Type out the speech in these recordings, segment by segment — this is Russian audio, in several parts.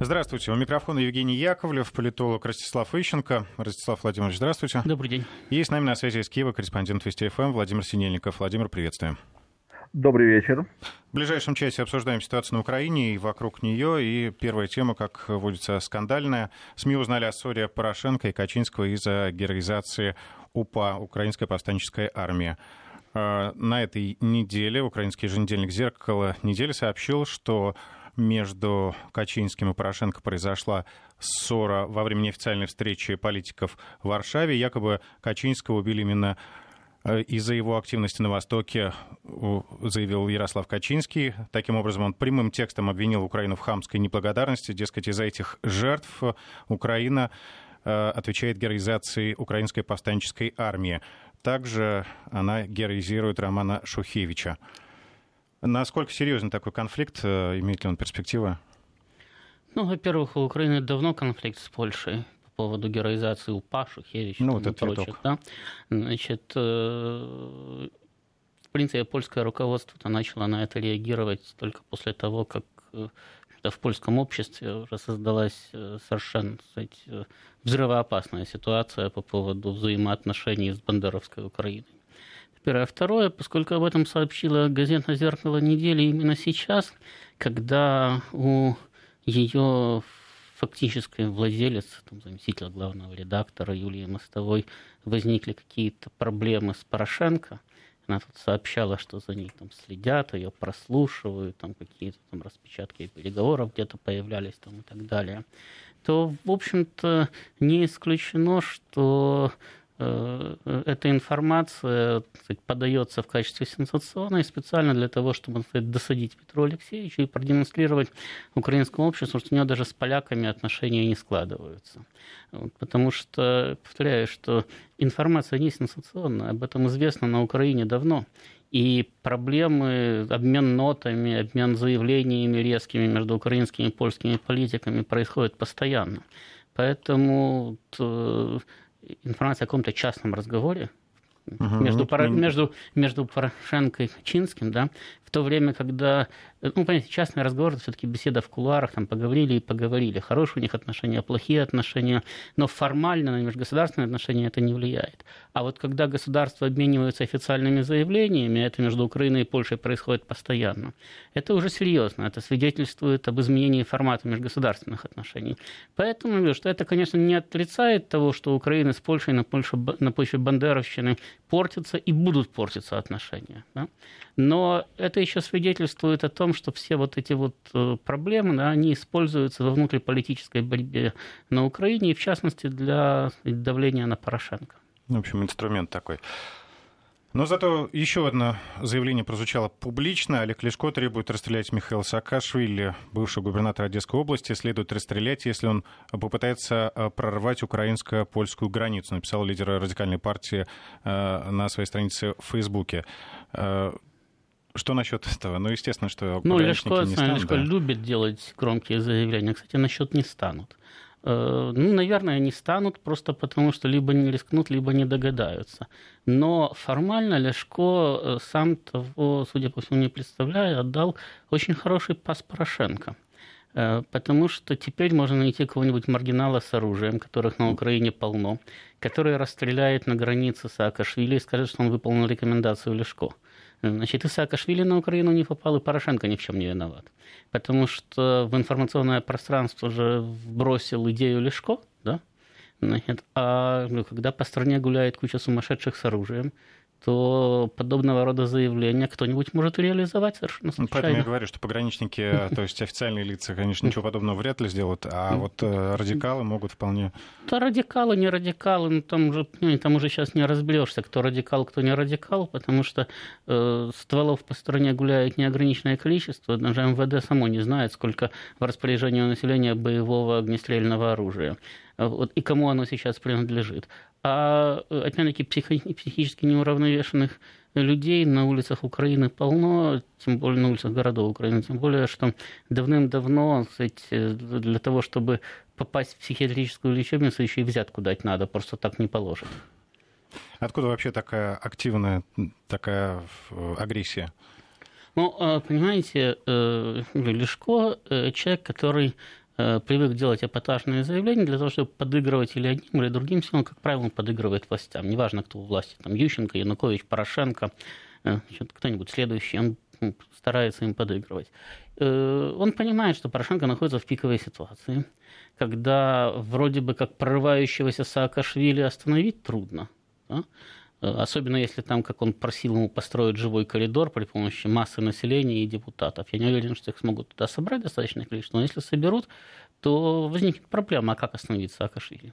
Здравствуйте. У микрофона Евгений Яковлев, политолог Ростислав Ищенко. Ростислав Владимирович, здравствуйте. Добрый день. И с нами на связи из Киева корреспондент Вести ФМ Владимир Синельников. Владимир, приветствуем. Добрый вечер. В ближайшем часе обсуждаем ситуацию на Украине и вокруг нее. И первая тема, как водится, скандальная. СМИ узнали о ссоре Порошенко и Качинского из-за героизации УПА, Украинская повстанческая армия. А, на этой неделе украинский еженедельник «Зеркало недели» сообщил, что между Качинским и Порошенко произошла ссора во время неофициальной встречи политиков в Варшаве. Якобы Качинского убили именно э, из-за его активности на Востоке, заявил Ярослав Качинский. Таким образом, он прямым текстом обвинил Украину в хамской неблагодарности. Дескать, из-за этих жертв Украина э, отвечает героизации украинской повстанческой армии. Также она героизирует Романа Шухевича. Насколько серьезен такой конфликт? Э, имеет ли он перспективы? Ну, во-первых, у Украины давно конфликт с Польшей по поводу героизации УПА, Шухевича ну, вот и прочих. Да? Значит, э, в принципе, польское руководство начало на это реагировать только после того, как э, в польском обществе уже создалась совершенно сказать, взрывоопасная ситуация по поводу взаимоотношений с бандеровской Украиной. Первое. Второе, поскольку об этом сообщила газета «Зеркало недели» именно сейчас, когда у ее фактической владелец, там, заместитель главного редактора Юлии Мостовой, возникли какие-то проблемы с Порошенко, она тут сообщала, что за ней там следят, ее прослушивают, там какие-то там распечатки переговоров где-то появлялись там и так далее, то, в общем-то, не исключено, что эта информация сказать, подается в качестве сенсационной специально для того, чтобы сказать, досадить Петру Алексеевичу и продемонстрировать украинскому обществу, что у него даже с поляками отношения не складываются. Вот, потому что, повторяю, что информация не сенсационная, об этом известно на Украине давно. И проблемы, обмен нотами, обмен заявлениями резкими между украинскими и польскими политиками происходит постоянно. Поэтому информация о каком-то частном разговоре угу, между, ну, между, между Порошенко и Качинским, да, в то время, когда, ну, понимаете, частный разговор, все-таки беседа в кулуарах, там поговорили и поговорили. Хорошие у них отношения, плохие отношения, но формально на межгосударственные отношения это не влияет. А вот когда государства обмениваются официальными заявлениями, это между Украиной и Польшей происходит постоянно, это уже серьезно. Это свидетельствует об изменении формата межгосударственных отношений. Поэтому, что это, конечно, не отрицает того, что Украина с Польшей на, Польше, на почве бандеровщины портятся и будут портиться отношения. Да? Но это еще свидетельствует о том, что все вот эти вот э, проблемы, они используются во внутриполитической борьбе на Украине, и в частности для давления на Порошенко. В общем, инструмент такой. Но зато еще одно заявление прозвучало публично. Олег Лешко требует расстрелять Михаила Саакашвили, бывшего губернатора Одесской области. Следует расстрелять, если он попытается э, прорвать украинско-польскую границу, написал лидер радикальной партии э, на своей странице в Фейсбуке. Что насчет этого? Ну, естественно, что ну, Лешко, не станут. Лешко да. любит делать громкие заявления. Кстати, насчет не станут. Э, ну, наверное, не станут, просто потому что либо не рискнут, либо не догадаются. Но формально Лешко, э, сам того, судя по всему, не представляя, отдал очень хороший пас Порошенко. Э, потому что теперь можно найти кого-нибудь маргинала с оружием, которых на Украине полно, который расстреляет на границе Саакашвили и скажет, что он выполнил рекомендацию Лешко. Значит, и Саакашвили на Украину не попал, и Порошенко ни в чем не виноват. Потому что в информационное пространство же бросил идею Лешко, да? Значит, а ну, когда по стране гуляет куча сумасшедших с оружием, то подобного рода заявления кто-нибудь может реализовать совершенно случайно. Поэтому я говорю, что пограничники, то есть официальные лица, конечно, ничего подобного вряд ли сделают, а вот э, радикалы могут вполне... Да радикалы, не радикалы, ну, там, уже, ну, там уже сейчас не разберешься, кто радикал, кто не радикал, потому что э, стволов по стране гуляет неограниченное количество, даже МВД само не знает, сколько в распоряжении у населения боевого огнестрельного оружия вот, и кому оно сейчас принадлежит. А, опять-таки, психи- психически неуравновешенных людей на улицах Украины полно, тем более на улицах городов Украины, тем более, что давным-давно кстати, для того, чтобы попасть в психиатрическую лечебницу, еще и взятку дать надо, просто так не положено. Откуда вообще такая активная такая э, агрессия? Ну, а, понимаете, э, Лешко э, человек, который привык делать эпатажные заявления для того, чтобы подыгрывать или одним, или другим силам, как правило, он подыгрывает властям. Неважно, кто у власти, там Ющенко, Янукович, Порошенко, э, кто-нибудь следующий, он старается им подыгрывать. Э, он понимает, что Порошенко находится в пиковой ситуации, когда вроде бы как прорывающегося Саакашвили остановить трудно. Да? Э, особенно если там, как он просил ему построить живой коридор при помощи массы населения и депутатов. Я не уверен, что их смогут туда собрать достаточное количество, но если соберут, то возникнет проблема, а как остановить Саакашвили?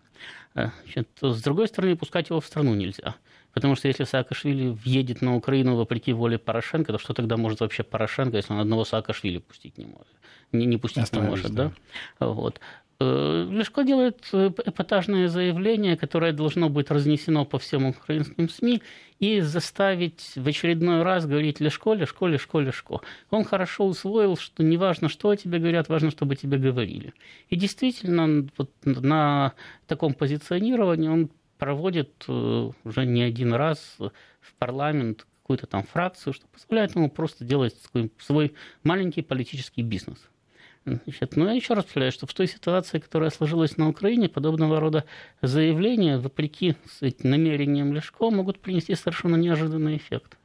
Э, значит, с другой стороны, пускать его в страну нельзя. Потому что если Саакашвили въедет на Украину вопреки воле Порошенко, то что тогда может вообще Порошенко, если он одного Саакашвили пустить не может? Не, не пустить не может, да? да? Вот. Э, Лешко делает э, эпатажное заявление, которое должно быть разнесено по всем украинским СМИ и заставить в очередной раз говорить Лешко, Лешко, Лешко, Лешко. Он хорошо усвоил, что не важно, что о тебе говорят, важно, чтобы тебе говорили. И действительно, вот на таком позиционировании он проводит э, уже не один раз в парламент какую-то там фракцию, что позволяет ему просто делать свой маленький политический бизнес – Значит, ну, я еще раз повторяю, что в той ситуации, которая сложилась на Украине, подобного рода заявления, вопреки намерениям Лешко, могут принести совершенно неожиданный эффект.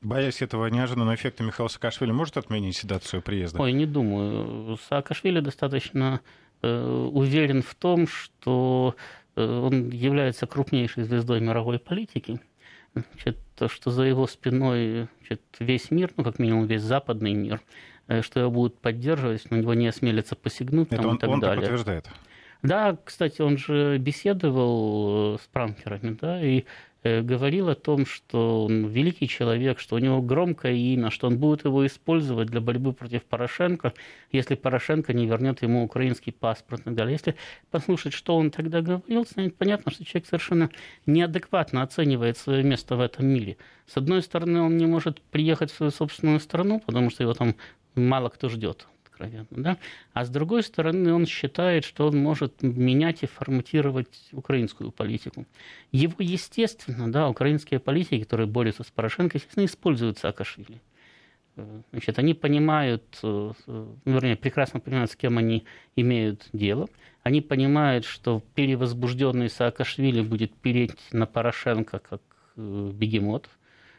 Боясь этого неожиданного эффекта, Михаил Саакашвили может отменить дату приезда? Ой, не думаю. Саакашвили достаточно э, уверен в том, что э, он является крупнейшей звездой мировой политики. Значит, то, что за его спиной значит, весь мир, ну, как минимум весь западный мир, что его будут поддерживать, на него не осмелятся посягнуть Это там, он, и так он далее. подтверждает. Да, кстати, он же беседовал э, с пранкерами, да, и э, говорил о том, что он великий человек, что у него громкое имя, что он будет его использовать для борьбы против Порошенко, если Порошенко не вернет ему украинский паспорт и так далее. Если послушать, что он тогда говорил, станет понятно, что человек совершенно неадекватно оценивает свое место в этом мире. С одной стороны, он не может приехать в свою собственную страну, потому что его там мало кто ждет, откровенно. Да? А с другой стороны, он считает, что он может менять и форматировать украинскую политику. Его, естественно, да, украинские политики, которые борются с Порошенко, естественно, используют Саакашвили. Значит, они понимают, э, ну, вернее, прекрасно понимают, с кем они имеют дело. Они понимают, что перевозбужденный Саакашвили будет переть на Порошенко как э, бегемот.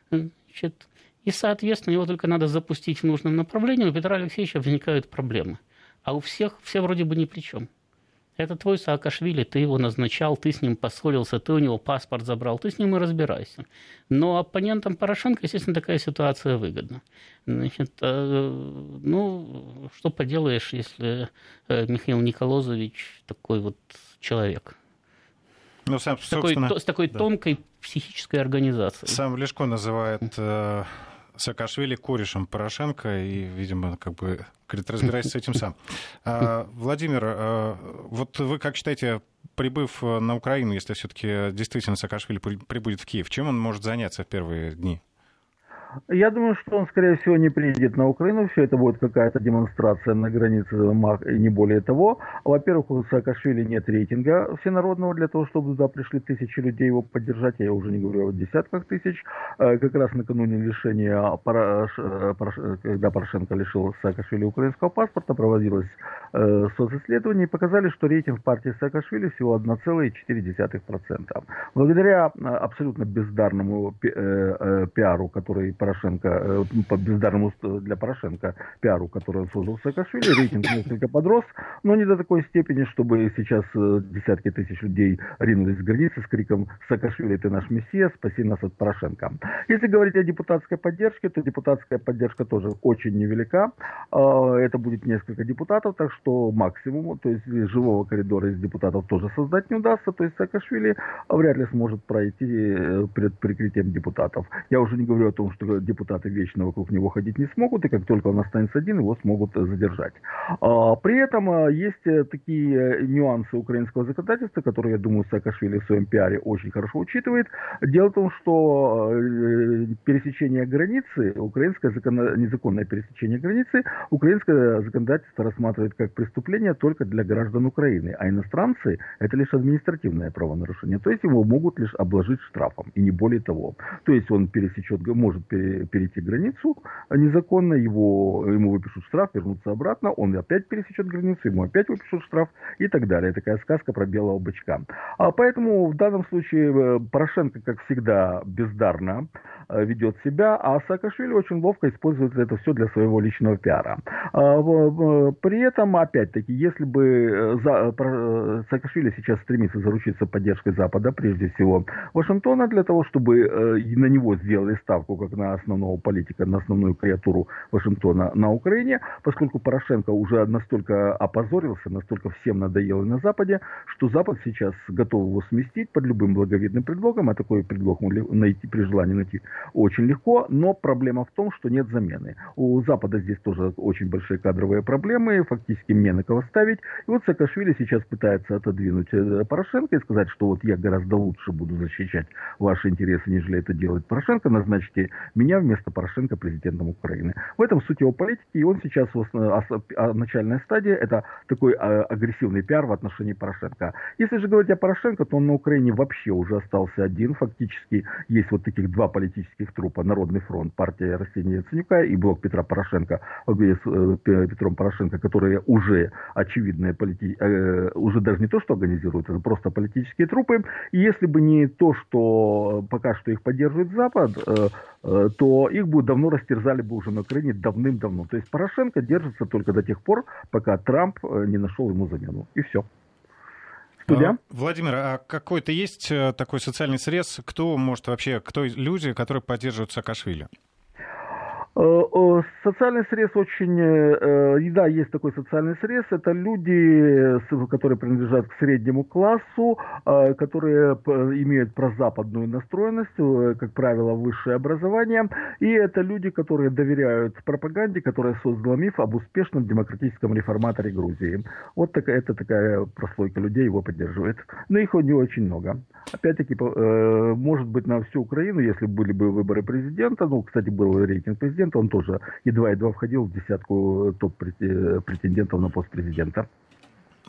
Значит, и, соответственно, его только надо запустить в нужном направлении, у Петра Алексеевича возникают проблемы. А у всех все вроде бы ни при чем. Это твой Саакашвили, ты его назначал, ты с ним поссорился, ты у него паспорт забрал, ты с ним и разбирайся. Но оппонентам Порошенко, естественно, такая ситуация выгодна. Значит, э, ну, что поделаешь, если э, Михаил Николозович такой вот человек. Ну, сам, с, такой, с такой да. тонкой психической организацией. Сам Лешко называет э, Саакашвили корешем Порошенко, и, видимо, как бы говорит, разбирайся с этим сам. А, Владимир, а, вот вы как считаете, прибыв на Украину, если все-таки действительно Саакашвили прибудет в Киев, чем он может заняться в первые дни? Я думаю, что он, скорее всего, не приедет на Украину. Все это будет какая-то демонстрация на границе не более того. Во-первых, у Саакашвили нет рейтинга всенародного для того, чтобы туда пришли тысячи людей его поддержать. Я уже не говорю о десятках тысяч. Э, как раз накануне лишения, э, когда Порошенко лишил Саакашвили украинского паспорта, проводилось э, социсследование и показали, что рейтинг партии Саакашвили всего 1,4%. Благодаря абсолютно бездарному пиару, который Порошенко, э, по бездарному для Порошенко пиару, который он создал Саакашвили, рейтинг несколько подрос, но не до такой степени, чтобы сейчас э, десятки тысяч людей ринулись с границы с криком «Саакашвили, ты наш мессия, спаси нас от Порошенко». Если говорить о депутатской поддержке, то депутатская поддержка тоже очень невелика. Это будет несколько депутатов, так что максимум, то есть живого коридора из депутатов тоже создать не удастся, то есть Саакашвили вряд ли сможет пройти э, перед прикрытием депутатов. Я уже не говорю о том, что депутаты вечно вокруг него ходить не смогут, и как только он останется один, его смогут э, задержать. А, при этом э, есть такие нюансы украинского законодательства, которые, я думаю, Саакашвили в своем пиаре очень хорошо учитывает. Дело в том, что пересечение границы, украинское закон... незаконное пересечение границы, украинское законодательство рассматривает как как преступление только для граждан Украины, а иностранцы это лишь административное правонарушение. То есть его могут лишь обложить штрафом, и не более того. То есть он пересечет, может перейти границу незаконно, его, ему выпишут штраф, вернуться обратно, он опять пересечет границу, ему опять выпишут штраф и так далее. Такая сказка про белого бычка. А поэтому в данном случае э, Порошенко, как всегда, бездарно Э, ведет себя, а Саакашвили очень ловко использует это все для своего личного пиара. А, при этом, опять-таки, если бы э, э, Саакашвили сейчас стремится заручиться поддержкой Запада, прежде всего Вашингтона, для того, чтобы на него сделали ставку как на основного политика, на основную креатуру Вашингтона на Украине, поскольку Порошенко уже настолько опозорился, настолько всем надоел и на Западе, что Запад сейчас готов его сместить под любым благовидным предлогом, а такой предлог найти при желании найти очень легко, но проблема в том, что нет замены. У Запада здесь тоже очень большие кадровые проблемы, фактически не на кого ставить. И вот Саакашвили сейчас пытается отодвинуть э, Порошенко и сказать, что вот я гораздо лучше буду защищать ваши интересы, нежели это делает Порошенко, назначьте меня вместо Порошенко президентом Украины. В этом суть его политики, и он сейчас, а, начальная стадия, это такой а, агрессивный пиар в отношении Порошенко. Если же говорить о Порошенко, то он на Украине вообще уже остался один, фактически есть вот таких два политических трупа Народный фронт, партия Арсения Яценюка и блок Петра Порошенко, э, Петром Порошенко, которые уже очевидные полити... Э, уже даже не то, что организируют, это просто политические трупы. И если бы не то, что пока что их поддерживает Запад, э, то их бы давно растерзали бы уже на Украине давным-давно. То есть Порошенко держится только до тех пор, пока Трамп не нашел ему замену. И все. Студия. А, Владимир, а какой-то есть э, такой социальный срез? Кто может вообще, кто люди, которые поддерживают Саакашвили? Э, социальный срез очень, э, да, есть такой социальный срез, это люди, которые принадлежат к среднему классу, э, которые имеют прозападную настроенность, как правило, высшее образование, и это люди, которые доверяют пропаганде, которая создала миф об успешном демократическом реформаторе Грузии. Вот такая, это такая прослойка людей его поддерживает. Но их не очень много. Опять-таки, может быть, на всю Украину, если были бы выборы президента, ну, кстати, был рейтинг президента, президента, он тоже едва-едва входил в десятку топ-претендентов на пост президента.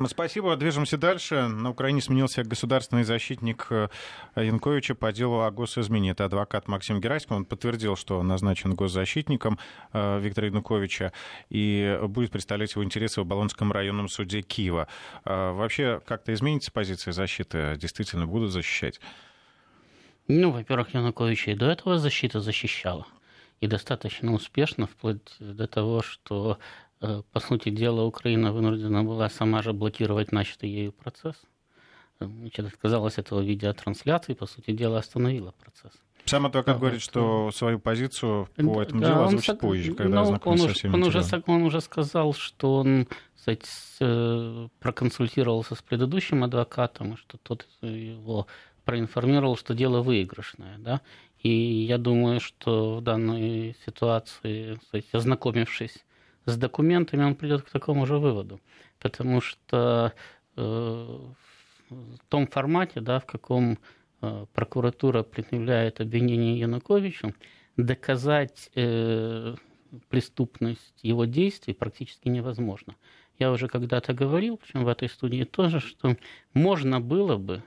Спасибо. Движемся дальше. На Украине сменился государственный защитник э, Янковича по делу о госизмене. Это адвокат Максим Гераськин. Он подтвердил, что назначен госзащитником э, Виктора Януковича и будет представлять его интересы в Болонском районном суде Киева. Э, вообще, как-то изменится позиция защиты? Действительно будут защищать? Ну, во-первых, Януковича и до этого защита защищала и достаточно успешно, вплоть до того, что, э, по сути дела, Украина вынуждена была сама же блокировать начатый ею процесс. Значит, отказалась от этого видеотрансляции, по сути дела, остановила процесс. Сам адвокат да, говорит, что свою позицию по этому да, делу озвучит позже, когда ну, ознакомится со всеми он уже, он уже сказал, что он кстати, э, проконсультировался с предыдущим адвокатом, и что тот его проинформировал, что дело выигрышное. Да? И я думаю, что в данной ситуации, кстати, ознакомившись с документами, он придет к такому же выводу. Потому что э, в том формате, да, в каком э, прокуратура предъявляет обвинение Януковичу, доказать э, преступность его действий практически невозможно. Я уже когда-то говорил, причем в этой студии тоже, что можно было бы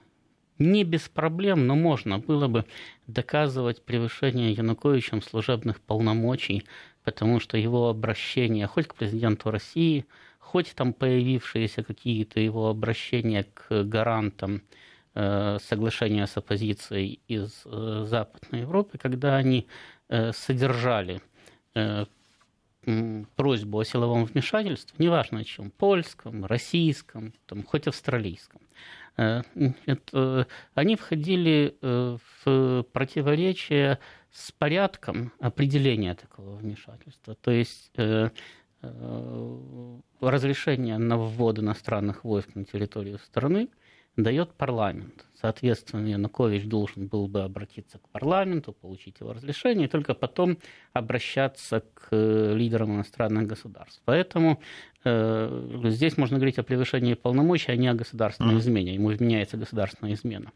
не без проблем, но можно было бы доказывать превышение Януковичем служебных полномочий, потому что его обращения хоть к президенту России, хоть там появившиеся какие-то его обращения к гарантам э, соглашения с оппозицией из э, Западной Европы, когда они э, содержали э, просьбу о силовом вмешательстве, неважно о чем, польском, российском, там, хоть австралийском, Э, это, они входили э, в противоречие с порядком определения такого вмешательства. То есть э, разрешение на ввод иностранных войск на территорию страны дает парламент. Соответственно, Янукович должен был бы обратиться к парламенту, получить его разрешение, и только потом обращаться к э, лидерам иностранных государств. Поэтому э, здесь можно говорить о превышении полномочий, а не о государственной измене. Ему вменяется государственная измена.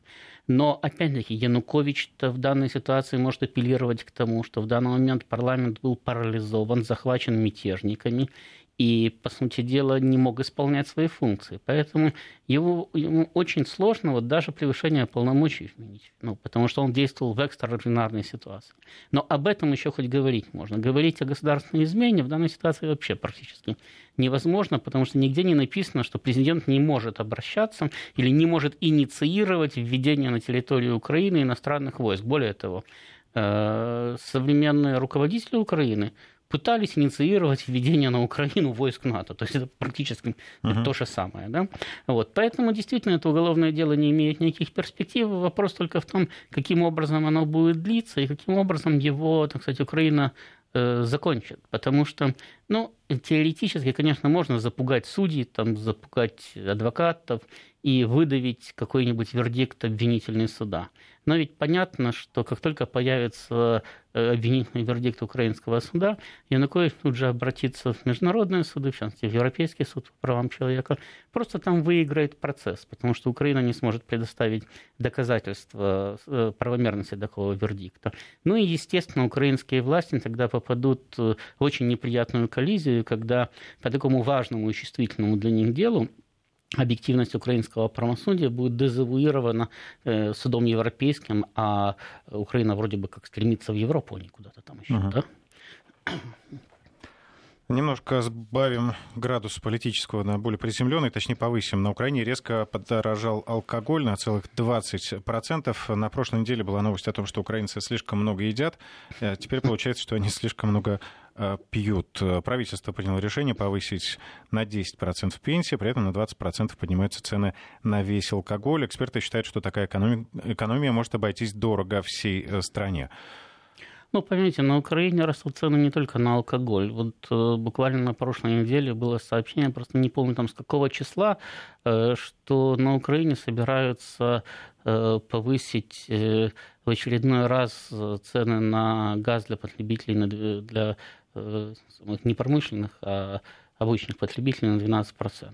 Но, опять-таки, янукович в данной ситуации может апеллировать к тому, что в данный момент парламент был парализован, захвачен мятежниками, и, по сути дела, не мог исполнять свои функции. Поэтому его, ему очень сложно вот даже превышение полномочий вменить, ну, потому что он действовал в экстраординарной ситуации. Но об этом еще хоть говорить можно. Говорить о государственной измене в данной ситуации вообще практически невозможно, потому что нигде не написано, что президент не может обращаться или не может инициировать введение на территорию Украины иностранных войск. Более того, э, современные руководители Украины пытались инициировать введение на Украину войск НАТО. То есть это практически uh-huh. то же самое. Да? Вот. Поэтому действительно это уголовное дело не имеет никаких перспектив. Вопрос только в том, каким образом оно будет длиться и каким образом его, так сказать, Украина э, закончит. Потому что, ну, теоретически, конечно, можно запугать судей, там, запугать адвокатов и выдавить какой-нибудь вердикт обвинительный суда. Но ведь понятно, что как только появится э, обвинительный вердикт украинского суда, Янукович тут же обратится в международные суды, в частности, в Европейский суд по правам человека, просто там выиграет процесс, потому что Украина не сможет предоставить доказательства э, правомерности такого вердикта. Ну и, естественно, украинские власти тогда попадут в очень неприятную коллизию, когда по такому важному и чувствительному для них делу объективность украинского правосудия будет дезавуирована э, судом европейским, а Украина вроде бы как стремится в Европу, а не куда-то там еще, uh-huh. да? Немножко сбавим градус политического на более приземленный, точнее повысим. На Украине резко подорожал алкоголь на целых 20%. На прошлой неделе была новость о том, что украинцы слишком много едят. Э, теперь получается, что они слишком много э, пьют. Правительство приняло решение повысить на 10% пенсии, при этом на 20% поднимаются цены на весь алкоголь. Эксперты считают, что такая экономия, экономия может обойтись дорого всей э, стране. Ну, понимаете, на Украине растут цены не только на алкоголь. Вот э, буквально на прошлой неделе было сообщение, просто не помню там с какого числа, э, что на Украине собираются э, повысить э, в очередной раз э, цены на газ для потребителей, для э, не промышленных, а обычных потребителей на 12%.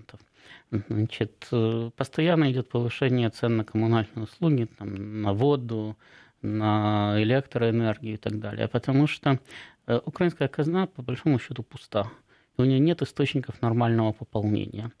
Значит, э, постоянно идет повышение цен на коммунальные услуги, там, на воду, на электроэнергию и так далее, потому что э, украинская казна по большому счету пуста. У нее нет источников нормального пополнения.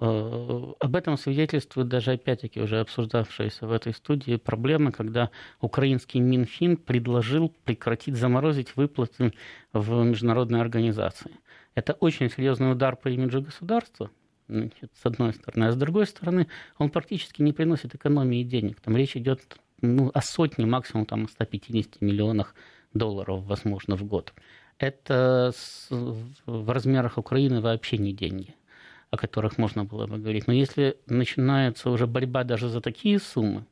Э, об этом свидетельствует даже, опять-таки, уже обсуждавшаяся в этой студии проблема, когда украинский Минфин предложил прекратить заморозить выплаты в международные организации. Это очень серьезный удар по имиджу государства, значит, с одной стороны. А с другой стороны, он практически не приносит экономии денег. Там речь идет ну, о сотне, максимум там, о 150 миллионах долларов, возможно, в год. Это в размерах Украины вообще не деньги, о которых можно было бы говорить. Но если начинается уже борьба даже за такие суммы,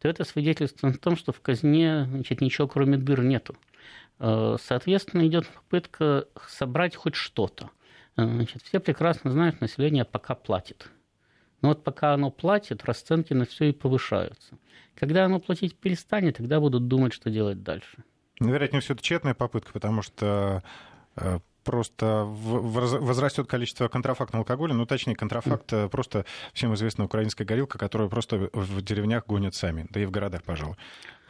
то это свидетельствует о том, что в казне значит, ничего кроме дыр нету. Э, соответственно, идет попытка собрать хоть что-то. Э, значит, все прекрасно знают, население пока платит. Но вот пока оно платит, расценки на все и повышаются. Когда оно платить перестанет, тогда будут думать, что делать дальше. Ну, вероятнее всего, это тщетная попытка, потому что э, просто возрастет количество контрафактного алкоголя, ну, точнее, контрафакт mm. просто всем известная украинская горилка, которую просто в деревнях гонят сами, да и в городах, пожалуй.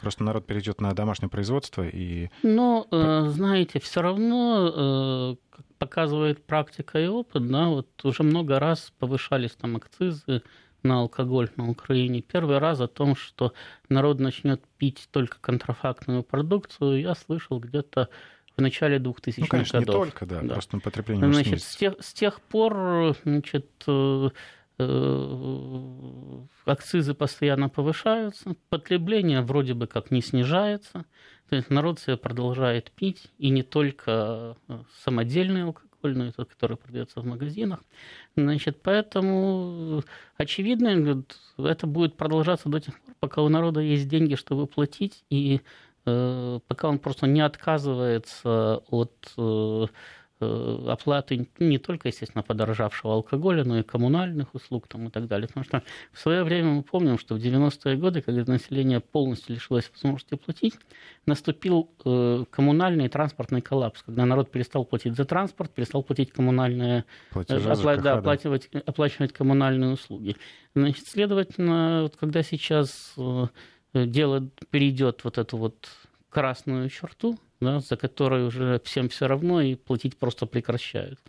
Просто народ перейдет на домашнее производство и... Но, э, знаете, все равно, э, как показывает практика и опыт, да, вот уже много раз повышались там акцизы, на алкоголь на Украине. Первый раз о том, что народ начнет пить только контрафактную продукцию, я слышал где-то в начале 2000-х ну, конечно, годов. не только, да, да. просто потребление Значит, с тех, с тех пор значит, э, э, акцизы постоянно повышаются, потребление вроде бы как не снижается, то есть народ себе продолжает пить, и не только э, самодельный алкоголь, алкогольную, тот, который продается в магазинах. Значит, поэтому очевидно, это будет продолжаться до тех пор, пока у народа есть деньги, чтобы платить, и пока он просто не отказывается от э, Э, оплаты не только, естественно, подорожавшего алкоголя, но и коммунальных услуг там, и так далее. Потому что в свое время мы помним, что в 90-е годы, когда население полностью лишилось возможности платить, наступил э, коммунальный и транспортный коллапс, когда народ перестал платить за транспорт, перестал платить коммунальные, Платежи э, опла- да, оплачивать, оплачивать коммунальные услуги. Значит, следовательно, вот когда сейчас э, дело перейдет вот эту вот красную черту, да, за которой уже всем все равно и платить просто прекращают,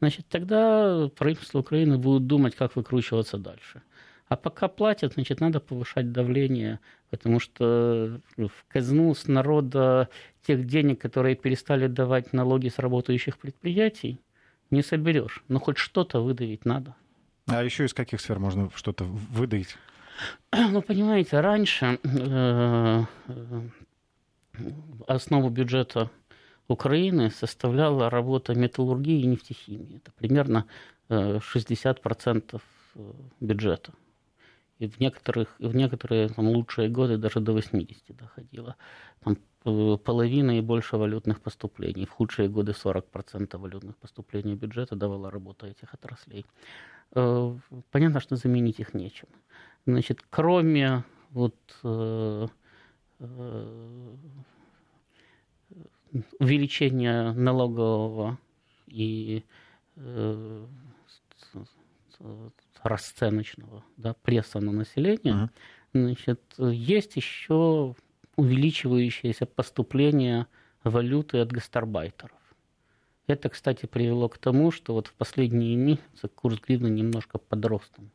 значит, тогда правительство Украины будет думать, как выкручиваться дальше. А пока платят, значит, надо повышать давление, потому что в казну с народа тех денег, которые перестали давать налоги с работающих предприятий, не соберешь. Но хоть что-то выдавить надо. А еще из каких сфер можно что-то выдавить? Ну, понимаете, раньше э, э, основу бюджета Украины составляла работа металлургии и нефтехимии. Это примерно 60% э, бюджета. И в, некоторых, в некоторые там, лучшие годы даже до 80 доходило. Там половина и больше валютных поступлений. В худшие годы 40% валютных поступлений бюджета давала работа этих отраслей. Понятно, что заменить их нечем. Значит, кроме вот э, э, увеличения налогового и э, расценочного да, пресса на население, uh-huh. значит, есть еще увеличивающееся поступление валюты от гастарбайтеров. Это, кстати, привело к тому, что вот в последние месяцы курс гривны немножко подрос там,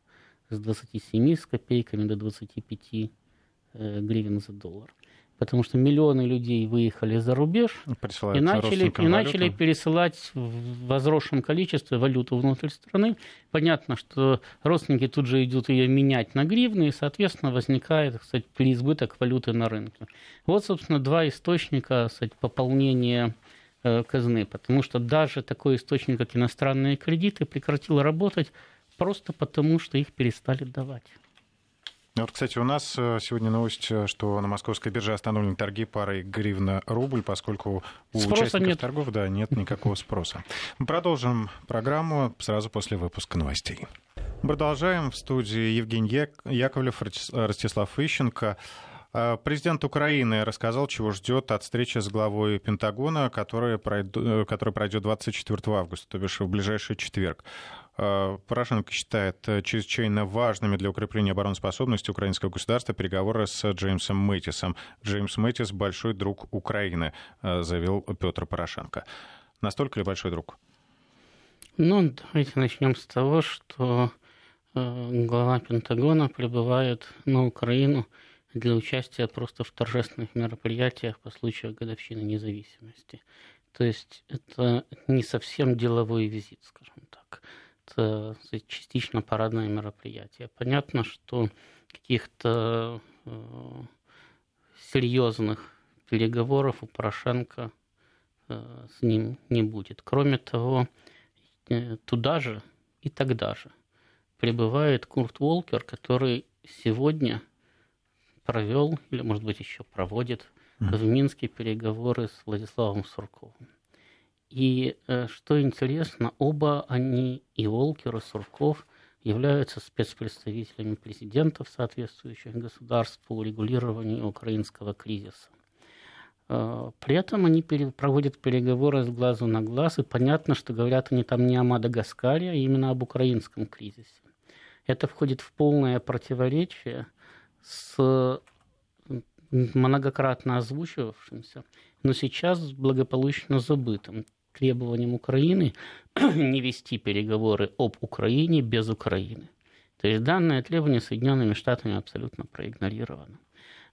с 27 с копейками до 25 э, гривен за доллар. Потому что миллионы людей выехали за рубеж и начали, и начали пересылать в возросшем количестве валюту внутрь страны. Понятно, что родственники тут же идут ее менять на гривны, и, соответственно, возникает кстати, переизбыток валюты на рынке. Вот, собственно, два источника кстати, пополнения э, казны, потому что даже такой источник, как иностранные кредиты, прекратил работать просто потому, что их перестали давать. Ну вот, кстати, у нас э, сегодня новость, э, что на московской бирже остановлены торги парой гривна-рубль, поскольку у спроса участников нет. торгов да, нет никакого спроса. Мы продолжим программу сразу после выпуска новостей. Продолжаем. В студии Евгений Яковлев, Ростислав Ищенко. Э, президент Украины рассказал, чего ждет от встречи с главой Пентагона, которая пройдет 24 августа, то бишь в ближайший четверг. Э, Порошенко считает э, чрезвычайно важными для укрепления обороноспособности украинского государства переговоры с Джеймсом Мэтисом. Джеймс Мэтис – большой друг Украины, э, заявил Петр Порошенко. Настолько ли большой друг? Ну, давайте начнем с того, что глава Пентагона прибывает на Украину для участия просто в торжественных мероприятиях по случаю годовщины независимости. То есть это не совсем деловой визит, скажем так частично парадное мероприятие. Понятно, что каких-то э, серьезных переговоров у Порошенко э, с ним не будет. Кроме того, э, туда же и тогда же прибывает Курт Волкер, который сегодня провел, или, может быть, еще проводит в Минске переговоры с Владиславом Сурковым. И э, что интересно, оба они, и Волкер, и Сурков, являются спецпредставителями президентов соответствующих государств по урегулированию украинского кризиса. Э, при этом они проводят переговоры с глазу на глаз, и понятно, что говорят они там не о Мадагаскаре, а именно об украинском кризисе. Это входит в полное противоречие с многократно озвучивавшимся, но сейчас благополучно забытым требованиям Украины не вести переговоры об Украине без Украины. То есть данное требование Соединенными Штатами абсолютно проигнорировано.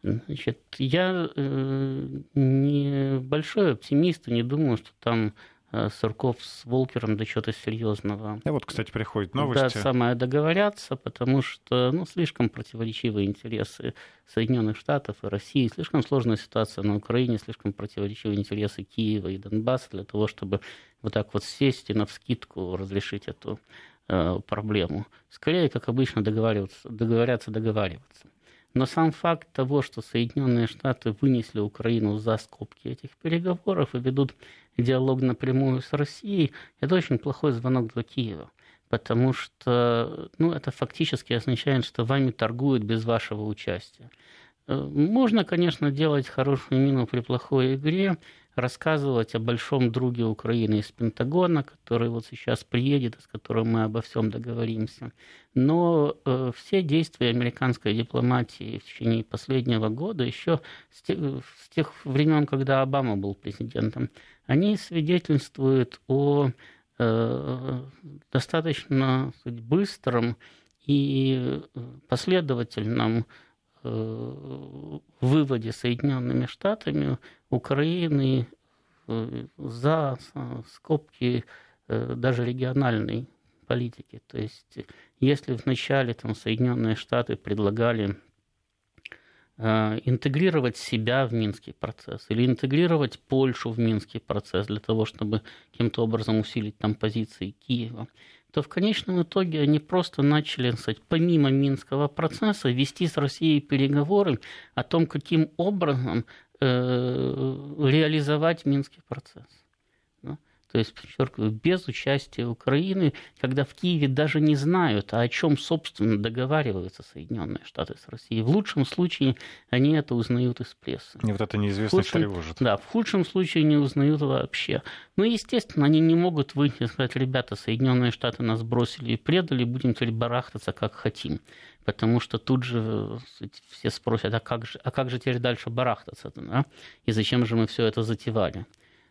Значит, я э, не большой оптимист и не думаю, что там Сурков с Волкером до чего-то серьезного. И вот, кстати, приходят новости. Да, самое договорятся, потому что ну, слишком противоречивые интересы Соединенных Штатов и России, слишком сложная ситуация на Украине, слишком противоречивые интересы Киева и Донбасса для того, чтобы вот так вот сесть и навскидку разрешить эту э, проблему. Скорее, как обычно, договариваться, договорятся, договариваться. Но сам факт того, что Соединенные Штаты вынесли Украину за скобки этих переговоров и ведут диалог напрямую с Россией, это очень плохой звонок для Киева. Потому что ну, это фактически означает, что вами торгуют без вашего участия. Э, можно, конечно, делать хорошую мину при плохой игре, рассказывать о большом друге Украины из Пентагона, который вот сейчас приедет, с которым мы обо всем договоримся. Но э, все действия американской дипломатии в течение последнего года, еще с тех, с тех времен, когда Обама был президентом, они свидетельствуют о э, достаточно быстром и последовательном э, выводе Соединенными Штатами Украины э, за скобки э, даже региональной политики. То есть, если вначале там, Соединенные Штаты предлагали э, интегрировать себя в Минский процесс или интегрировать Польшу в Минский процесс для того, чтобы каким-то образом усилить там позиции Киева, то в конечном итоге они просто начали, сказать, помимо Минского процесса, вести с Россией переговоры о том, каким образом Э, реализовать Минский процесс. То есть, подчеркиваю, без участия Украины, когда в Киеве даже не знают, а о чем, собственно, договариваются Соединенные Штаты с Россией. В лучшем случае они это узнают из прессы. И вот это неизвестность тревожит. Да, в худшем случае не узнают вообще. Ну, естественно, они не могут выйти и сказать, ребята, Соединенные Штаты нас бросили и предали, будем теперь барахтаться как хотим потому что тут же все спросят, а как же, а как же теперь дальше барахтаться? Да? И зачем же мы все это затевали?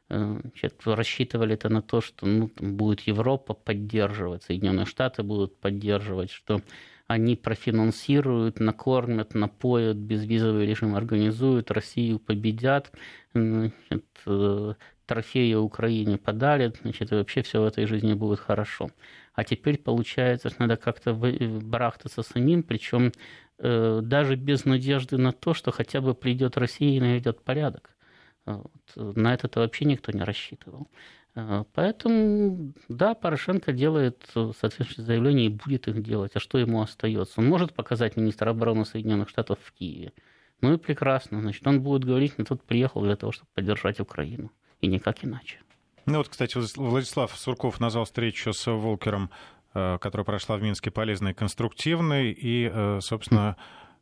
Э, рассчитывали это на то, что ну, будет Европа поддерживать, Соединенные Штаты будут поддерживать, что они профинансируют, накормят, напоят, безвизовый режим организуют, Россию победят, значит, э, трофеи Украине подарят, значит, и вообще все в этой жизни будет хорошо а теперь получается, надо как-то барахтаться самим, причем э, даже без надежды на то, что хотя бы придет Россия и наведет порядок. Вот. На это вообще никто не рассчитывал. Э, поэтому, да, Порошенко делает соответствующие заявления и будет их делать. А что ему остается? Он может показать министра обороны Соединенных Штатов в Киеве. Ну и прекрасно. Значит, он будет говорить, что тут приехал для того, чтобы поддержать Украину. И никак иначе. Ну вот, кстати, Владислав Сурков назвал встречу с Волкером, э, которая прошла в Минске, полезной конструктивной, и, э, собственно,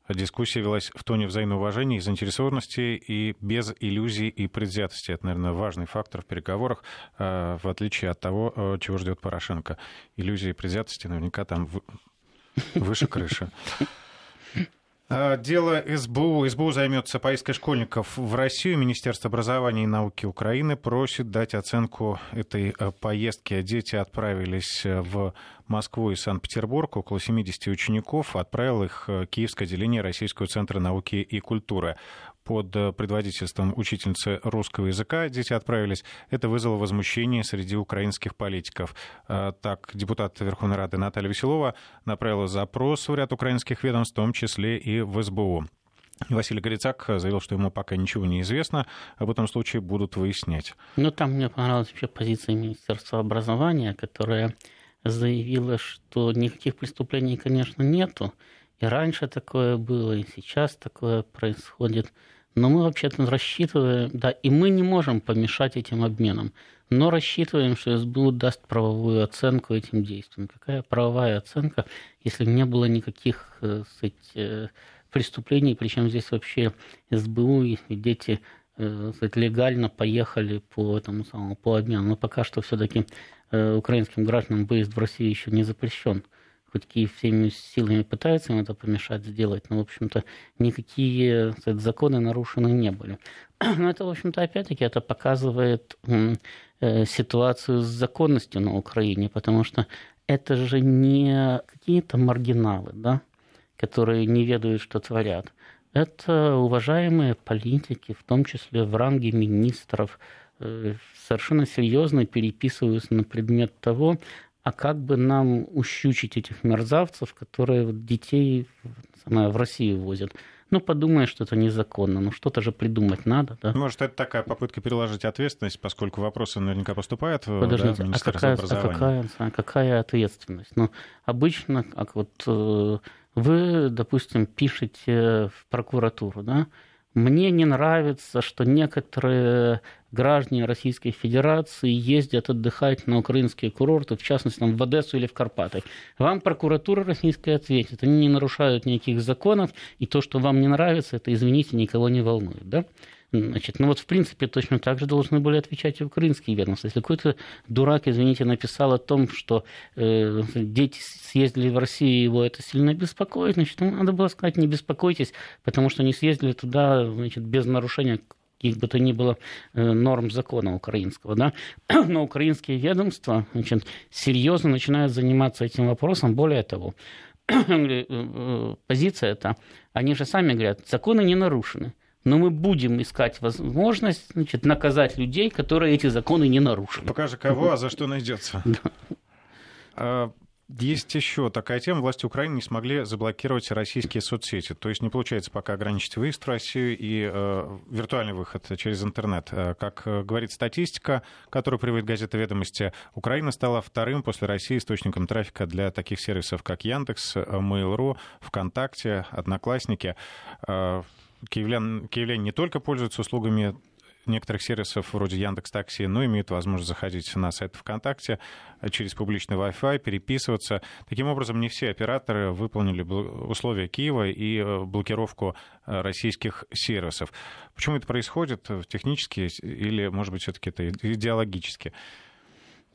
дискуссия велась в тоне взаимного уважения и заинтересованности, и без иллюзий и предвзятости. Это, наверное, важный фактор в переговорах, э, в отличие от того, чего ждет Порошенко. Иллюзии и предвзятости наверняка там выше крыши. А, дело СБУ. СБУ займется поездкой школьников в Россию. Министерство образования и науки Украины просит дать оценку этой э, поездки. Дети отправились э, в Москву и Санкт-Петербург. Около 70 учеников отправил их э, Киевское отделение Российского центра науки и культуры под э, предводительством учительницы русского языка дети отправились, это вызвало возмущение среди украинских политиков. Э, так, депутат Верховной Рады Наталья Веселова направила запрос в ряд украинских ведомств, в том числе и в СБУ. Василий Горицак заявил, что ему пока ничего не известно, об этом случае будут выяснять. Ну, там мне понравилась вообще позиция Министерства образования, которая заявила, что никаких преступлений, конечно, нету, и раньше такое было, и сейчас такое происходит. Но мы вообще-то рассчитываем, да, и мы не можем помешать этим обменам, но рассчитываем, что СБУ даст правовую оценку этим действиям. Какая правовая оценка, если не было никаких э, сказать, э, преступлений, причем здесь вообще СБУ, если дети э, сказать, легально поехали по этому самому по обмену. Но пока что все-таки украинским гражданам выезд в Россию еще не запрещен хоть Киев всеми силами пытается им это помешать сделать, но, в общем-то, никакие сказать, законы нарушены не были. Но это, в общем-то, опять-таки, это показывает э, ситуацию с законностью на Украине, потому что это же не какие-то маргиналы, да, которые не ведают, что творят. Это уважаемые политики, в том числе в ранге министров, э, совершенно серьезно переписываются на предмет того, а как бы нам ущучить этих мерзавцев, которые вот детей самое, в Россию возят. Ну, подумаешь, что это незаконно, но что-то же придумать надо, да? Может, это такая попытка переложить ответственность, поскольку вопросы наверняка поступают Подождите, да, в Министерство а какая, образования. А какая, какая ответственность? Ну, обычно, как вот э, вы, допустим, пишете в прокуратуру, да, мне не нравится, что некоторые граждане Российской Федерации ездят отдыхать на украинские курорты, в частности, там, в Одессу или в Карпаты. Вам прокуратура российская ответит. Они не нарушают никаких законов, и то, что вам не нравится, это, извините, никого не волнует. Да? Значит, ну вот в принципе точно так же должны были отвечать и украинские ведомства. Если какой-то дурак, извините, написал о том, что э, дети съездили в Россию, его это сильно беспокоит, значит, ему надо было сказать, не беспокойтесь, потому что они съездили туда значит, без нарушения каких бы то ни было э, норм закона украинского. Да? Но украинские ведомства значит, серьезно начинают заниматься этим вопросом. Более того, э, э, позиция эта, они же сами говорят, законы не нарушены но мы будем искать возможность значит, наказать людей, которые эти законы не нарушили. Покажи кого, а за что найдется. Есть еще такая тема. Власти Украины не смогли заблокировать российские соцсети. То есть не получается пока ограничить выезд в Россию и э, виртуальный выход через интернет. Э, как э, говорит статистика, которую приводит газета «Ведомости», Украина стала вторым после России источником трафика для таких сервисов, как Яндекс, Mail.ru, ВКонтакте, Одноклассники. Э, киевлян, киевляне не только пользуются услугами некоторых сервисов вроде Яндекс Такси, но имеют возможность заходить на сайт ВКонтакте через публичный Wi-Fi, переписываться. Таким образом, не все операторы выполнили условия Киева и э, блокировку э, российских сервисов. Почему это происходит технически или, может быть, все-таки это идеологически?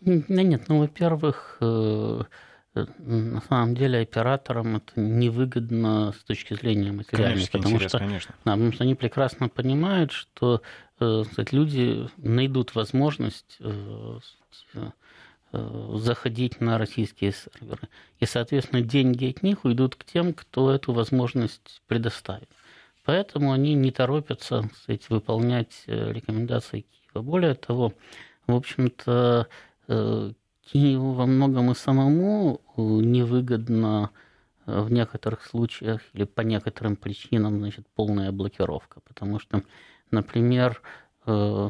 Да нет, ну, во-первых, э, на самом деле операторам это невыгодно с точки зрения материальной, потому интерес, что, конечно. Да, потому что они прекрасно понимают, что э, сказать, люди найдут возможность э, э, заходить на российские серверы. И, соответственно, деньги от них уйдут к тем, кто эту возможность предоставит. Поэтому они не торопятся сказать, выполнять рекомендации Киева. Более того, в общем-то, Киеву во многом и самому э, невыгодно э, в некоторых случаях или по некоторым причинам значит, полная блокировка. Потому что, например, э,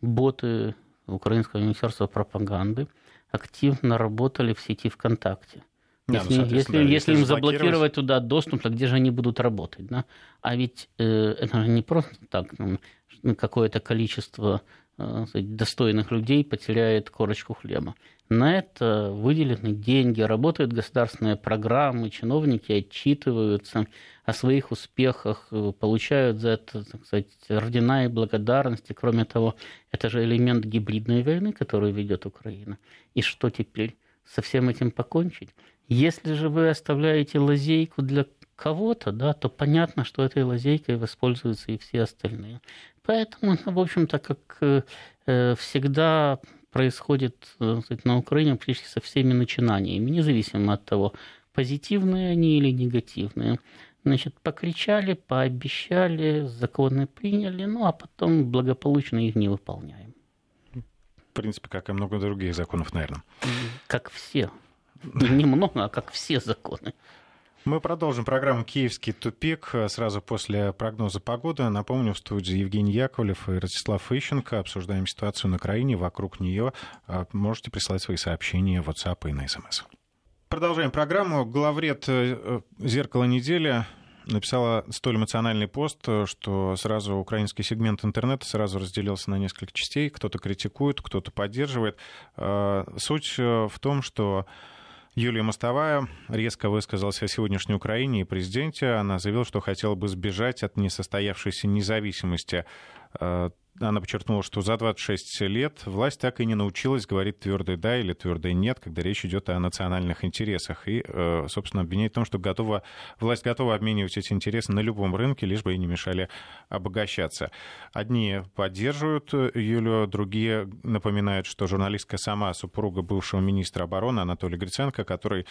боты Украинского министерства пропаганды активно работали в сети ВКонтакте. Если, ну, если, да, если им заблокировать туда доступ, то где же они будут работать? Да? А ведь э, это же не просто так, ну, какое-то количество Э, достойных людей потеряет корочку хлеба. На это выделены деньги, работают государственные программы, чиновники отчитываются о своих успехах, э, получают за это, так сказать, ордена и благодарности. Кроме того, это же элемент гибридной войны, которую ведет Украина. И что теперь? Со всем этим покончить? Если же вы оставляете лазейку для кого-то, да, то понятно, что этой лазейкой воспользуются и все остальные. Поэтому, в общем-то, как э, э, всегда происходит сказать, на Украине практически со всеми начинаниями, независимо от того, позитивные они или негативные. Значит, покричали, пообещали, законы приняли, ну а потом благополучно их не выполняем. В принципе, как и много других законов, наверное. Как все. Немного, а как все законы. Мы продолжим программу «Киевский тупик» сразу после прогноза погоды. Напомню, в студии Евгений Яковлев и Ростислав Ищенко. Обсуждаем ситуацию на Украине, вокруг нее. А, можете присылать свои сообщения в WhatsApp и на SMS. Продолжаем программу. Главред э, «Зеркало недели» написала столь эмоциональный пост, что сразу украинский сегмент интернета сразу разделился на несколько частей. Кто-то критикует, кто-то поддерживает. Суть э, в том, что Юлия Мостовая резко высказалась о сегодняшней Украине и президенте. Она заявила, что хотела бы сбежать от несостоявшейся независимости э, она подчеркнула, что за 26 лет власть так и не научилась говорить твердое «да» или твердое «нет», когда речь идет о национальных интересах. И, э, собственно, обвиняет в том, что готова, власть готова обменивать эти интересы на любом рынке, лишь бы ей не мешали обогащаться. Одни поддерживают Юлю, другие напоминают, что журналистка сама супруга бывшего министра обороны Анатолия Гриценко, который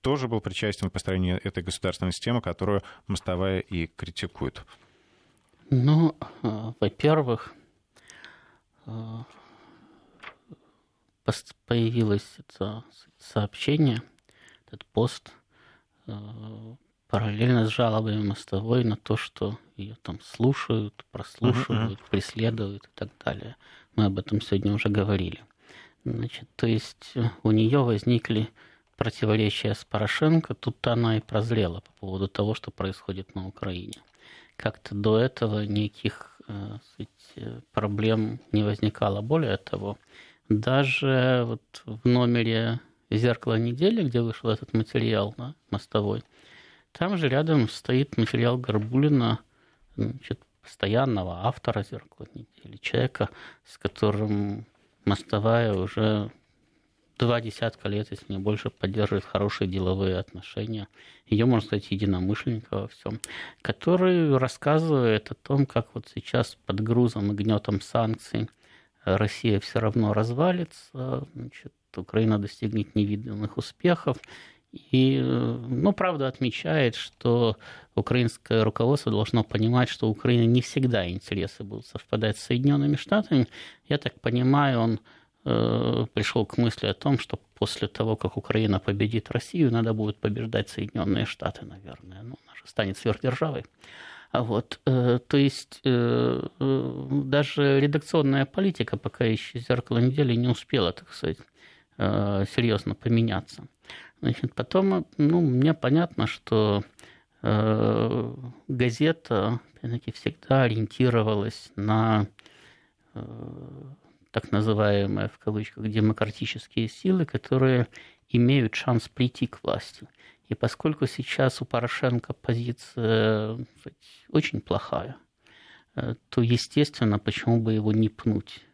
тоже был причастен к построению этой государственной системы, которую Мостовая и критикует. Ну, э, во-первых, э, появилось это сообщение, этот пост, э, параллельно с жалобами мостовой на то, что ее там слушают, прослушивают, uh-huh. преследуют и так далее. Мы об этом сегодня уже говорили. Значит, то есть у нее возникли противоречия с Порошенко, тут она и прозрела по поводу того, что происходит на Украине как-то до этого никаких э, сказать, проблем не возникало. Более того, даже вот в номере «Зеркало недели», где вышел этот материал да, мостовой, там же рядом стоит материал Горбулина, значит, постоянного автора «Зеркала недели», человека, с которым Мостовая уже два десятка лет, если не больше, поддерживает хорошие деловые отношения. Ее, можно сказать, единомышленника во всем, который рассказывает о том, как вот сейчас под грузом и гнетом санкций Россия все равно развалится, значит, Украина достигнет невиданных успехов, и, ну, правда, отмечает, что украинское руководство должно понимать, что у Украины не всегда интересы будут совпадать с Соединенными Штатами. Я так понимаю, он э, пришел к мысли о том, что после того, как Украина победит Россию, надо будет побеждать Соединенные Штаты, наверное. Ну, она же станет сверхдержавой. А вот, э, то есть э, э, даже редакционная политика пока еще зеркало недели не успела, так сказать, э, серьезно поменяться. Значит, потом, ну, мне понятно, что э, газета, опять-таки, всегда ориентировалась на э, так называемые, в кавычках, демократические силы, которые имеют шанс прийти к власти. И поскольку сейчас у Порошенко позиция сказать, очень плохая, э, то, естественно, почему бы его не пнуть?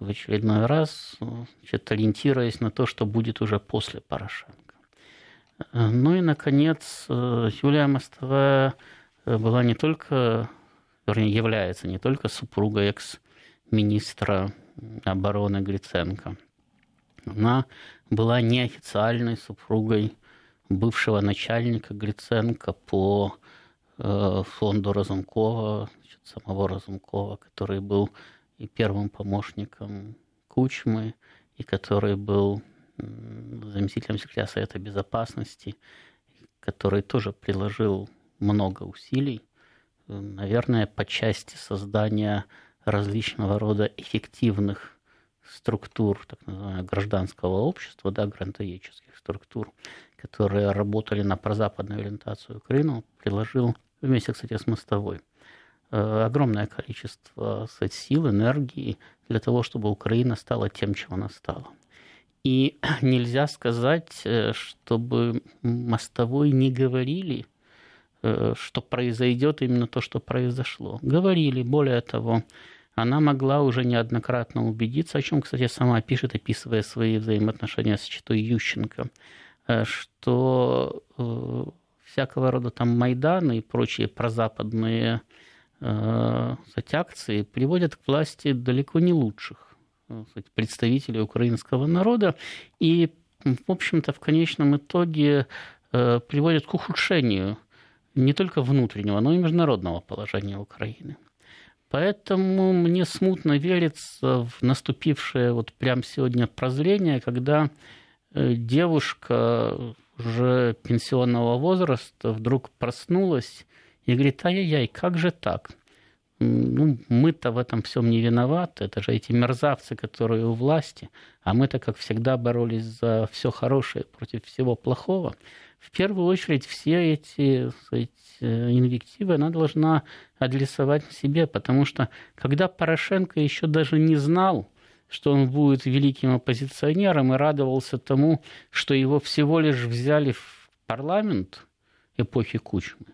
в очередной раз, значит, ориентируясь на то, что будет уже после Порошенко. Ну и, наконец, э, Юлия Мостовая э, была не только, вернее, является не только супругой экс-министра обороны Гриценко. Она была неофициальной супругой бывшего начальника Гриценко по э, фонду Разумкова, значит, самого Разумкова, который был и первым помощником Кучмы, и который был заместителем секретаря Совета Безопасности, который тоже приложил много усилий, наверное, по части создания различного рода эффективных структур, так называемого гражданского общества, да, грантоедческих структур, которые работали на прозападную ориентацию Украины, приложил вместе, кстати, с мостовой э, огромное количество сказать, сил, энергии для того, чтобы Украина стала тем, чем она стала. И нельзя сказать, э, чтобы мостовой не говорили, что произойдет именно то, что произошло. Говорили, более того, она могла уже неоднократно убедиться, о чем, кстати, сама пишет, описывая свои взаимоотношения с Читой Ющенко, э, что всякого рода там Майданы и прочие прозападные кстати, акции приводят к власти далеко не лучших представителей украинского народа. И, в общем-то, в конечном итоге э, приводит к ухудшению не только внутреннего, но и международного положения Украины. Поэтому мне смутно верится в наступившее вот прямо сегодня прозрение, когда э, девушка уже пенсионного возраста вдруг проснулась и говорит, ай-яй-яй, как же так? ну, мы-то в этом всем не виноваты, это же эти мерзавцы, которые у власти, а мы-то, как всегда, боролись за все хорошее против всего плохого. В первую очередь все эти сказать, э, инвективы она должна адресовать себе, потому что когда Порошенко еще даже не знал, что он будет великим оппозиционером и радовался тому, что его всего лишь взяли в парламент эпохи Кучмы,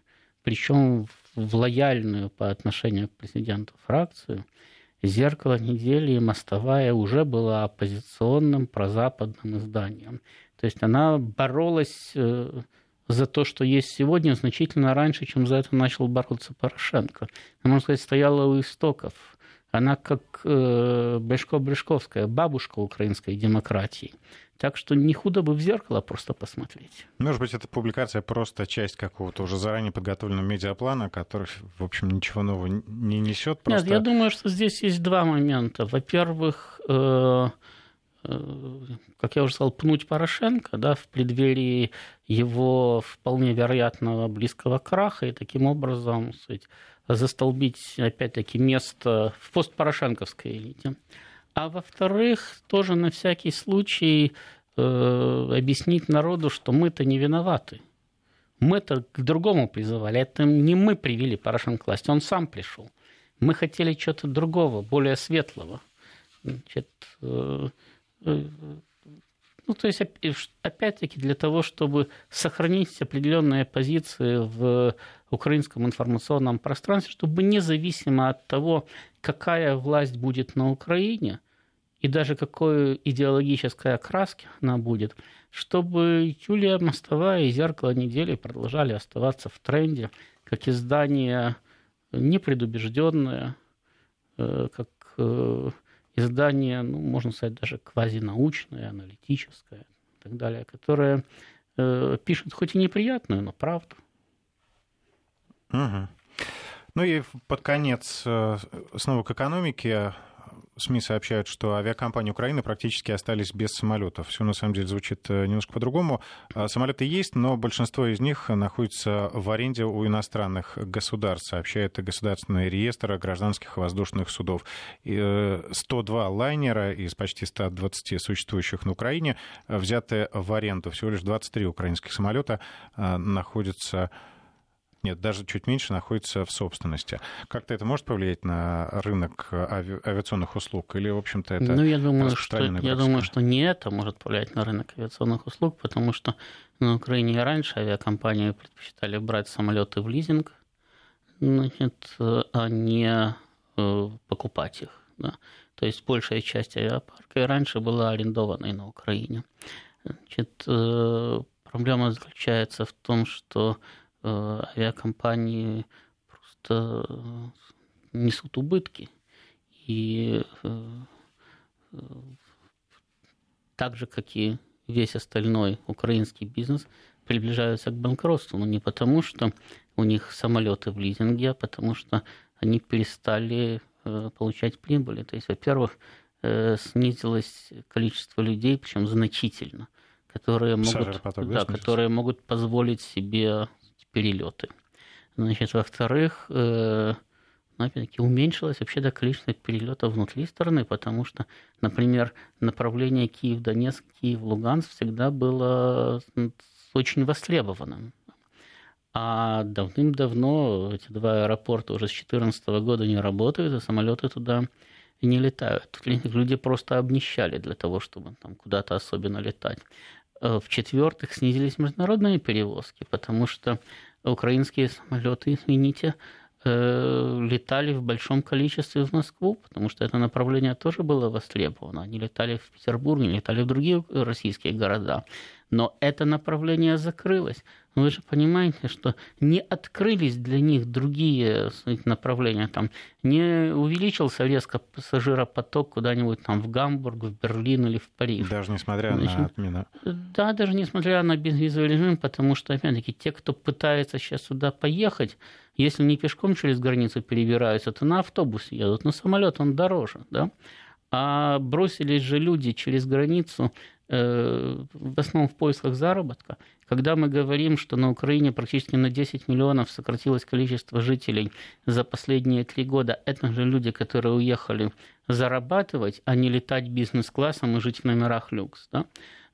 причем в лояльную по отношению к президенту фракцию, «Зеркало недели» и «Мостовая» уже была оппозиционным прозападным изданием. То есть она боролась э, за то, что есть сегодня, значительно раньше, чем за это начал бороться Порошенко. Она, можно сказать, стояла у истоков. Она как э, Брешко-Брешковская, бабушка украинской демократии. Так что не худо бы в зеркало просто посмотреть. Может быть, эта публикация просто часть какого-то уже заранее подготовленного медиаплана, который, в общем, ничего нового не несет. Просто... Нет, я думаю, что здесь есть два момента. Во-первых, э, э, как я уже сказал, пнуть Порошенко да, в преддверии его вполне вероятного близкого краха и таким образом сказать, застолбить, опять-таки, место в постпорошенковской элите. А во-вторых, тоже на всякий случай э, объяснить народу, что мы-то не виноваты. Мы-то к другому призывали. Это не мы привели Порошенко к власти, он сам пришел. Мы хотели чего-то другого, более светлого. Значит, э, ну, то есть, опять-таки, для того, чтобы сохранить определенные позиции в украинском информационном пространстве, чтобы независимо от того, какая власть будет на Украине, и даже какой идеологической окраски она будет, чтобы Юлия Мостовая и «Зеркало недели» продолжали оставаться в тренде, как издание непредубежденное, э, как э, издание, ну, можно сказать, даже квазинаучное, аналитическое и так далее, которое э, пишет хоть и неприятную, но правду. Угу. Ну и под конец э, снова к экономике. СМИ сообщают, что авиакомпании Украины практически остались без самолетов. Все на самом деле звучит э, немножко по-другому. А, самолеты есть, но большинство из них находится в аренде у иностранных государств, сообщает Государственный реестр гражданских воздушных судов. 102 э, лайнера из почти 120 существующих на Украине взяты в аренду. Всего лишь 23 украинских самолета находятся нет, даже чуть меньше находится в собственности. Как-то это может повлиять на рынок ави- авиационных услуг? Или, в общем-то, это ну, я думаю, что, я думаю, что не это может повлиять на рынок авиационных услуг, потому что на Украине и раньше авиакомпании предпочитали брать самолеты в лизинг, значит, а не э, покупать их. Да. То есть большая часть авиапарка и раньше была арендованной на Украине. Значит, э, проблема заключается в том, что авиакомпании просто э, несут убытки. И э, так же, как и весь остальной украинский бизнес, приближаются к банкротству. Но не потому, что у них самолеты в лизинге, а потому что они перестали получать прибыли. То есть, во-первых, снизилось количество людей, причем значительно, которые могут, поток, да, которые могут позволить себе перелеты. Значит, во-вторых, э, опять-таки, уменьшилось вообще до количество перелетов внутри страны, потому что, например, направление Киев-Донецк, Киев-Луганск всегда было очень востребованным. А давным-давно эти два аэропорта уже с 2014 года не работают, и самолеты туда не летают. Люди просто обнищали для того, чтобы там куда-то особенно летать. Э, в-четвертых, снизились международные перевозки, потому что украинские самолеты, извините, э, летали в большом количестве в Москву, потому что это направление тоже было востребовано. Они летали в Петербург, они летали в другие российские города. Но это направление закрылось. Но вы же понимаете, что не открылись для них другие направления. Там не увеличился резко пассажиропоток куда-нибудь там в Гамбург, в Берлин или в Париж. Даже несмотря Значит, на отмену. Да, даже несмотря на безвизовый режим, потому что, опять-таки, те, кто пытается сейчас сюда поехать, если не пешком через границу перебираются, то на автобус едут, на самолет он дороже, да? А бросились же люди через границу э, в основном в поисках заработка. Когда мы говорим, что на Украине практически на 10 миллионов сократилось количество жителей за последние три года, это же люди, которые уехали зарабатывать, а не летать бизнес-классом и жить в номерах люкс. Да?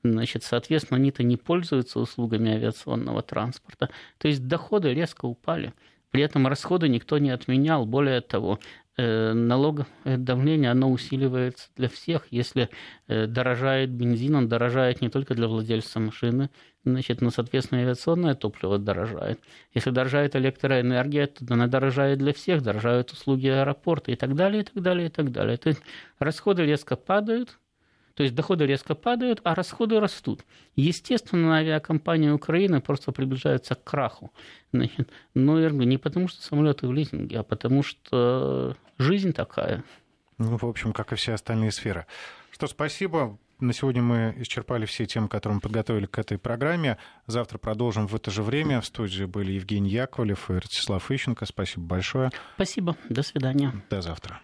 Значит, соответственно, они-то не пользуются услугами авиационного транспорта. То есть доходы резко упали. При этом расходы никто не отменял. Более того, Э, налоговое давление, оно усиливается для всех. Если э, дорожает бензин, он дорожает не только для владельца машины, значит, но, соответственно, авиационное топливо дорожает. Если дорожает электроэнергия, то она дорожает для всех, дорожают услуги аэропорта и так далее, и так далее, и так далее. То есть расходы резко падают, то есть доходы резко падают, а расходы растут. Естественно, авиакомпании Украины просто приближаются к краху. Значит, но не потому, что самолеты в лизинге, а потому что жизнь такая. Ну, в общем, как и все остальные сферы. Что, спасибо. На сегодня мы исчерпали все темы, которые мы подготовили к этой программе. Завтра продолжим в это же время. В студии были Евгений Яковлев и Ростислав Ищенко. Спасибо большое. Спасибо. До свидания. До завтра.